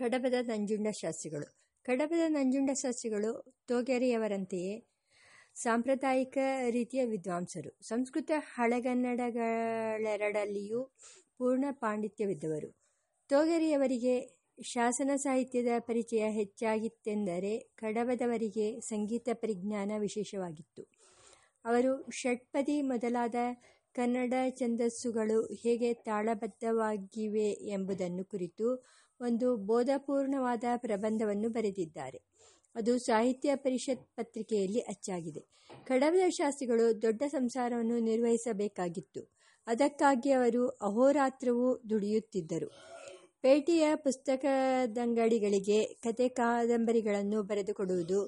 ಕಡಬದ ನಂಜುಂಡ ಶಾಸ್ತ್ರಿಗಳು. ಕಡಬದ ನಂಜುಂಡ ಶಾಸ್ತ್ರಿಗಳು ತೋಗೆರೆಯವರಂತೆಯೇ ಸಾಂಪ್ರದಾಯಿಕ ರೀತಿಯ ವಿದ್ವಾಂಸರು. ಸಂಸ್ಕೃತ ಹಳೆಗನ್ನಡಗಳೆರಡಲ್ಲಿಯೂ ಪೂರ್ಣ ಪಾಂಡಿತ್ಯವಿದ್ದವರು. ತೋಗೆರೆಯವರಿಗೆ ಶಾಸನ ಸಾಹಿತ್ಯದ ಪರಿಚಯ ಹೆಚ್ಚಾಗಿತ್ತೆಂದರೆ ಕಡಬದವರಿಗೆ ಸಂಗೀತ ಪರಿಜ್ಞಾನ ವಿಶೇಷವಾಗಿತ್ತು. ಅವರು ಷಟ್ಪದಿ ಮೊದಲಾದ ಕನ್ನಡ ಛಂದಸ್ಸುಗಳು ಹೇಗೆ ತಾಳಬದ್ಧವಾಗಿವೆ ಎಂಬುದನ್ನು ಕುರಿತು ಒಂದು ಬೋಧಪೂರ್ಣವಾದ ಪ್ರಬಂಧವನ್ನು ಬರೆದಿದ್ದಾರೆ. ಅದು ಸಾಹಿತ್ಯ ಪರಿಷತ್ ಪತ್ರಿಕೆಯಲ್ಲಿ ಅಚ್ಚಾಗಿದೆ. ಕಡವದ ಶಾಸ್ತ್ರಿಗಳು ದೊಡ್ಡ ಸಂಸಾರವನ್ನು ನಿರ್ವಹಿಸಬೇಕಾಗಿತ್ತು. ಅದಕ್ಕಾಗಿ ಅವರು ಅಹೋರಾತ್ರವೂ ದುಡಿಯುತ್ತಿದ್ದರು. ಪೇಟೆಯ ಪುಸ್ತಕದಂಗಡಿಗಳಿಗೆ ಕತೆ ಕಾದಂಬರಿಗಳನ್ನು ಬರೆದುಕೊಡುವುದು,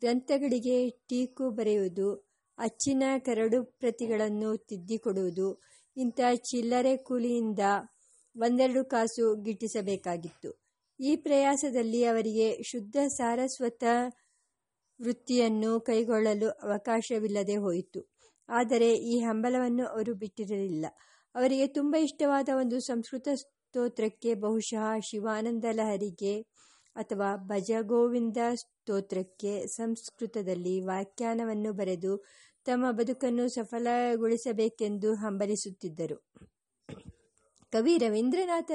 ಗ್ರಂಥಗಳಿಗೆ ಟೀಕು ಬರೆಯುವುದು ಅಚ್ಚಿನ ಕರಡು ಪ್ರತಿಗಳನ್ನು ತಿದ್ದಿಕೊಡುವುದು. ಇಂಥ ಚಿಲ್ಲರೆ ಕೂಲಿಯಿಂದ ಒಂದೆರಡು ಕಾಸು ಗಿಟ್ಟಿಸಬೇಕಾಗಿತ್ತು. ಈ ಪ್ರಯಾಸದಲ್ಲಿ ಅವರಿಗೆ ಶುದ್ಧ ಸಾರಸ್ವತ ವೃತ್ತಿಯನ್ನು ಕೈಗೊಳ್ಳಲು ಅವಕಾಶವಿಲ್ಲದೆ ಹೋಯಿತು. ಆದರೆ ಈ ಹಂಬಲವನ್ನು ಅವರು ಬಿಟ್ಟಿರಲಿಲ್ಲ. ಅವರಿಗೆ ತುಂಬ ಇಷ್ಟವಾದ ಒಂದು ಸಂಸ್ಕೃತ ಸ್ತೋತ್ರಕ್ಕೆ ಬಹುಶಃ ಶಿವಾನಂದ ಲಹರಿಗೆ ಅಥವಾ ಭಜಗೋವಿಂದ ಸ್ತೋತ್ರಕ್ಕೆ ಸಂಸ್ಕೃತದಲ್ಲಿ ವ್ಯಾಖ್ಯಾನವನ್ನು ಬರೆದು ತಮ್ಮ ಬದುಕನ್ನು ಸಫಲಗೊಳಿಸಬೇಕೆಂದು ಹಂಬಲಿಸುತ್ತಿದ್ದರು. ಕವಿ ರವೀಂದ್ರನಾಥ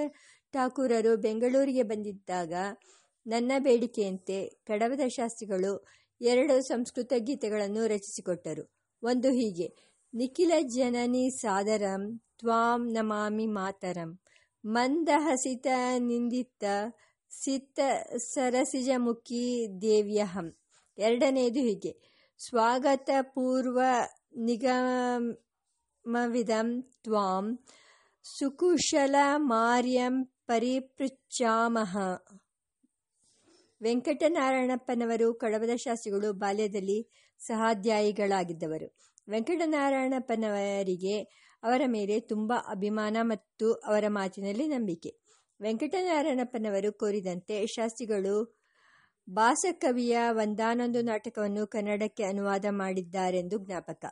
ಠಾಕೂರರು ಬೆಂಗಳೂರಿಗೆ ಬಂದಿದ್ದಾಗ, ನನ್ನ ಬೇಡಿಕೆಯಂತೆ ಕಡವದ ಶಾಸ್ತ್ರಿಗಳು ಎರಡು ಸಂಸ್ಕೃತ ಗೀತೆಗಳನ್ನು ರಚಿಸಿಕೊಟ್ಟರು. ಒಂದು ಹೀಗೆ, ನಿಖಿಲ ಜನನಿ ಸಾದರಂ, ತ್ವಾಂ ನಮಾಮಿ ಮಾತರಂ, ಮಂದಹಸಿತ ನಿಂದಿತ ಸಿತ್ತ ಸರಸಿಜಮುಖಿ ದೇವ್ಯಹಂ. ಎರಡನೆಯದು ಹೀಗೆ. ಸ್ವಾಗತ ಪೂರ್ವ ನಿಗಮವಿದಂ ತ್ವಾಂ. ಸುಕುಶಲ ಮಾರ್ಯಂ ಪರಿಪೃಚ್ಛಾಮಹ ವೆಂಕಟನಾರಾಯಣಪ್ಪನವರು ಕಡವದ ಶಾಸ್ತ್ರಿಗಳು ಬಾಲ್ಯದಲ್ಲಿ ಸಹಾಧ್ಯಾಯಿಗಳಾಗಿದ್ದವರು. ವೆಂಕಟನಾರಾಯಣಪ್ಪನವರಿಗೆ ಅವರ ಮೇಲೆ ತುಂಬ ಅಭಿಮಾನ ಮತ್ತು ಅವರ ಮಾತಿನಲ್ಲಿ ನಂಬಿಕೆ. ವೆಂಕಟನಾರಾಯಣಪ್ಪನವರು ಕೋರಿದಂತೆ ಶಾಸ್ತ್ರಿಗಳು ಬಾಸಕವಿಯ ಒಂದಾನೊಂದು ನಾಟಕವನ್ನು ಕನ್ನಡಕ್ಕೆ ಅನುವಾದ ಮಾಡಿದ್ದಾರೆಂದು ಜ್ಞಾಪಕ.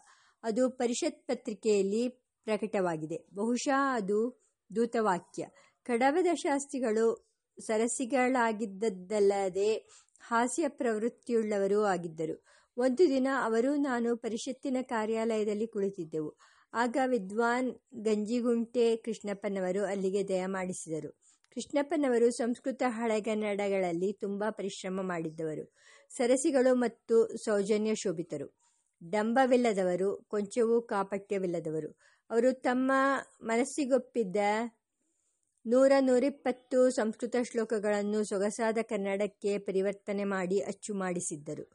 ಅದು ಪರಿಷತ್ ಪತ್ರಿಕೆಯಲ್ಲಿ ಪ್ರಕಟವಾಗಿದೆ. ಬಹುಶಃ ಅದು ದೂತವಾಕ್ಯ ಕಡವದ ಶಾಸ್ತ್ರಿಗಳು ಸರಸಿಗಳಾಗಿದ್ದದ್ದಲ್ಲದೆ ಹಾಸ್ಯ ಪ್ರವೃತ್ತಿಯುಳ್ಳವರೂ ಆಗಿದ್ದರು. ಒಂದು ದಿನ ಅವರು, ನಾನು ಪರಿಷತ್ತಿನ ಕಾರ್ಯಾಲಯದಲ್ಲಿ ಕುಳಿತಿದ್ದೆವು. ಆಗ ವಿದ್ವಾನ್ ಗಂಜಿಗುಂಟೆ ಕೃಷ್ಣಪ್ಪನವರು ಅಲ್ಲಿಗೆ ದಯಮಾಡಿಸಿದರು. ಕೃಷ್ಣಪ್ಪನವರು ಸಂಸ್ಕೃತ ಹಳೆಗನ್ನಡಗಳಲ್ಲಿ ತುಂಬ ಪರಿಶ್ರಮ ಮಾಡಿದ್ದವರು. ಸರಸಿಗಳು ಮತ್ತು ಸೌಜನ್ಯ ಶೋಭಿತರು. ಡಂಬವಿಲ್ಲದವರು, ಕೊಂಚವೂ ಕಾಪಟ್ಯವಿಲ್ಲದವರು. ಅವರು ತಮ್ಮ ಮನಸ್ಸಿಗೊಪ್ಪಿದ್ದ ನೂರ ನೂರಿಪ್ಪತ್ತು ಸಂಸ್ಕೃತ ಶ್ಲೋಕಗಳನ್ನು ಸೊಗಸಾದ ಕನ್ನಡಕ್ಕೆ ಪರಿವರ್ತನೆ ಮಾಡಿ ಅಚ್ಚು ಮಾಡಿಸಿದ್ದರು.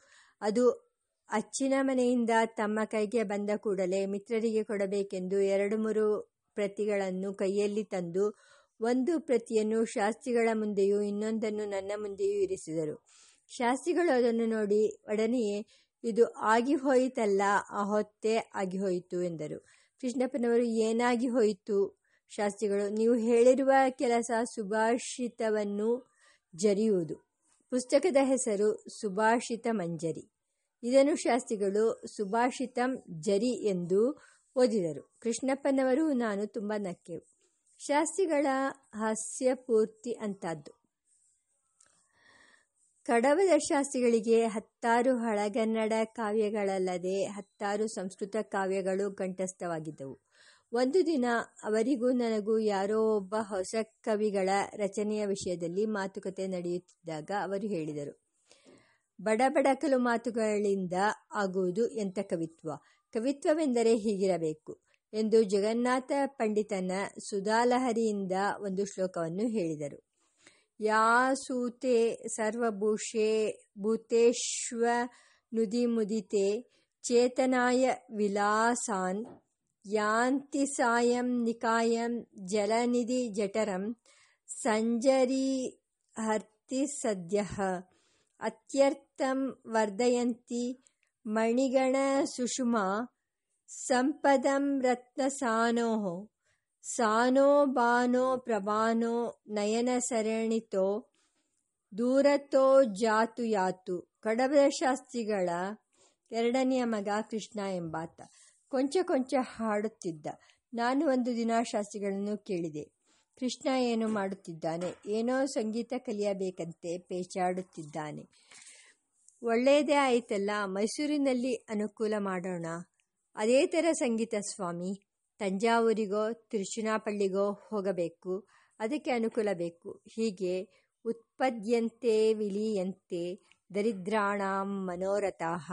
ಅದು ಅಚ್ಚಿನ ಮನೆಯಿಂದ ತಮ್ಮ ಕೈಗೆ ಬಂದ ಕೂಡಲೇ ಮಿತ್ರರಿಗೆ ಕೊಡಬೇಕೆಂದು ಎರಡು ಮೂರು ಪ್ರತಿಗಳನ್ನು ಕೈಯಲ್ಲಿ ತಂದು ಒಂದು ಪ್ರತಿಯನ್ನು ಶಾಸ್ತ್ರಿಗಳ ಮುಂದೆಯೂ ಇನ್ನೊಂದನ್ನು ನನ್ನ ಮುಂದೆಯೂ ಇರಿಸಿದರು. ಶಾಸ್ತ್ರಿಗಳು ಅದನ್ನು ನೋಡಿ ಒಡನೆಯೇ, ಇದು ಆಗಿ ಹೋಯಿತಲ್ಲ ಆ ಹೊತ್ತೇ ಆಗಿ ಹೋಯಿತು ಎಂದರು. ಕೃಷ್ಣಪ್ಪನವರು ಏನಾಗಿ ಹೋಯಿತು ಶಾಸ್ತ್ರಿಗಳು, ನೀವು ಹೇಳಿರುವ ಕೆಲಸ ಸುಭಾಷಿತವನ್ನು ಜರಿಯುವುದು. ಪುಸ್ತಕದ ಹೆಸರು ಸುಭಾಷಿತ ಮಂಜರಿ. ಇದನ್ನು ಶಾಸ್ತ್ರಿಗಳು ಸುಭಾಷಿತಂ ಜರಿ ಎಂದು ಓದಿದರು. ಕೃಷ್ಣಪ್ಪನವರು, ನಾನು ತುಂಬ ನಕ್ಕೆವು ಶಾಸ್ತ್ರಿಗಳ ಹಾಸ್ಯಪೂರ್ತಿ ಅಂತದ್ದು ಕಡವದ ಶಾಸ್ತ್ರಿಗಳಿಗೆ ಹತ್ತಾರು ಹಳಗನ್ನಡ ಕಾವ್ಯಗಳಲ್ಲದೆ ಹತ್ತಾರು ಸಂಸ್ಕೃತ ಕಾವ್ಯಗಳು ಕಂಠಸ್ಥವಾಗಿದ್ದವು. ಒಂದು ದಿನ ಅವರಿಗೂ ನನಗೂ ಯಾರೋ ಒಬ್ಬ ಹೊಸ ಕವಿಗಳ ರಚನೆಯ ವಿಷಯದಲ್ಲಿ ಮಾತುಕತೆ ನಡೆಯುತ್ತಿದ್ದಾಗ ಅವರು ಹೇಳಿದರು ಬಡಬಡಕಲು ಮಾತುಗಳಿಂದ ಆಗುವುದು ಎಂಥ ಕವಿತ್ವ? ಕವಿತ್ವವೆಂದರೆ ಹೀಗಿರಬೇಕು. ಎಂದು ಜಗನ್ನಾಥ ಪಂಡಿತನ ಸುಧಾಲಹರಿಯಿಂದ ಒಂದು ಶ್ಲೋಕವನ್ನು ಹೇಳಿದರು. ಯಾ ಸೂತೆ ಸರ್ವಭೂಷೆ ಭೂತೇಶ್ವ ನುದಿಮುದಿತೆ ಚೇತನಾಯ ವಿಲಾಸಾನ್ ಯಾಂತಿ ಸಾಯಂ ನಿಕಾಯಂ ಜಲನಿಧಿ ಜಠರಂ ಸಂಜರಿ ಹರ್ತಿ ಸದ್ಯ ಅತ್ಯರ್ಥಂ ವರ್ಧಯಂತಿ ಮಣಿಗಣ ಸುಷುಮಾ ಸಂಪದಂ ರತ್ನ ಸಾನೋ ಬಾನೋ ಪ್ರಭಾನೋ ನಯನ ಸರಣಿತೋ ದೂರತೋ ಜಾತು ಯಾತು. ಕಡಬರ ಶಾಸ್ತ್ರಿಗಳ ಎರಡನೆಯ ಮಗ ಕೃಷ್ಣ ಎಂಬಾತ. ಕೊಂಚ ಕೊಂಚ ಹಾಡುತ್ತಿದ್ದ. ನಾನು ಒಂದು ದಿನ ಶಾಸ್ತ್ರಿಗಳನ್ನು ಕೇಳಿದೆ. ಕೃಷ್ಣ ಏನು ಮಾಡುತ್ತಿದ್ದಾನೆ? ಏನೋ ಸಂಗೀತ ಕಲಿಯಬೇಕಂತೆ ಪೇಚಾಡುತ್ತಿದ್ದಾನೆ. ಒಳ್ಳೆಯದೇ ಆಯಿತಲ್ಲ? ಮೈಸೂರಿನಲ್ಲಿ ಅನುಕೂಲ ಮಾಡೋಣ. ಅದೇ ಥರ ಸಂಗೀತ ಸ್ವಾಮಿ, ತಂಜಾವೂರಿಗೋ, ತಿರುಚುನಾಪಳ್ಳಿಗೋ ಹೋಗಬೇಕು, ಅದಕ್ಕೆ ಅನುಕೂಲ ಬೇಕು ಹೀಗೆ ಉತ್ಪದ್ಯಂತೆ ವಿಲೀಯಂತೆ ದರಿದ್ರಾಣಾಂ ಮನೋರಥಾಹ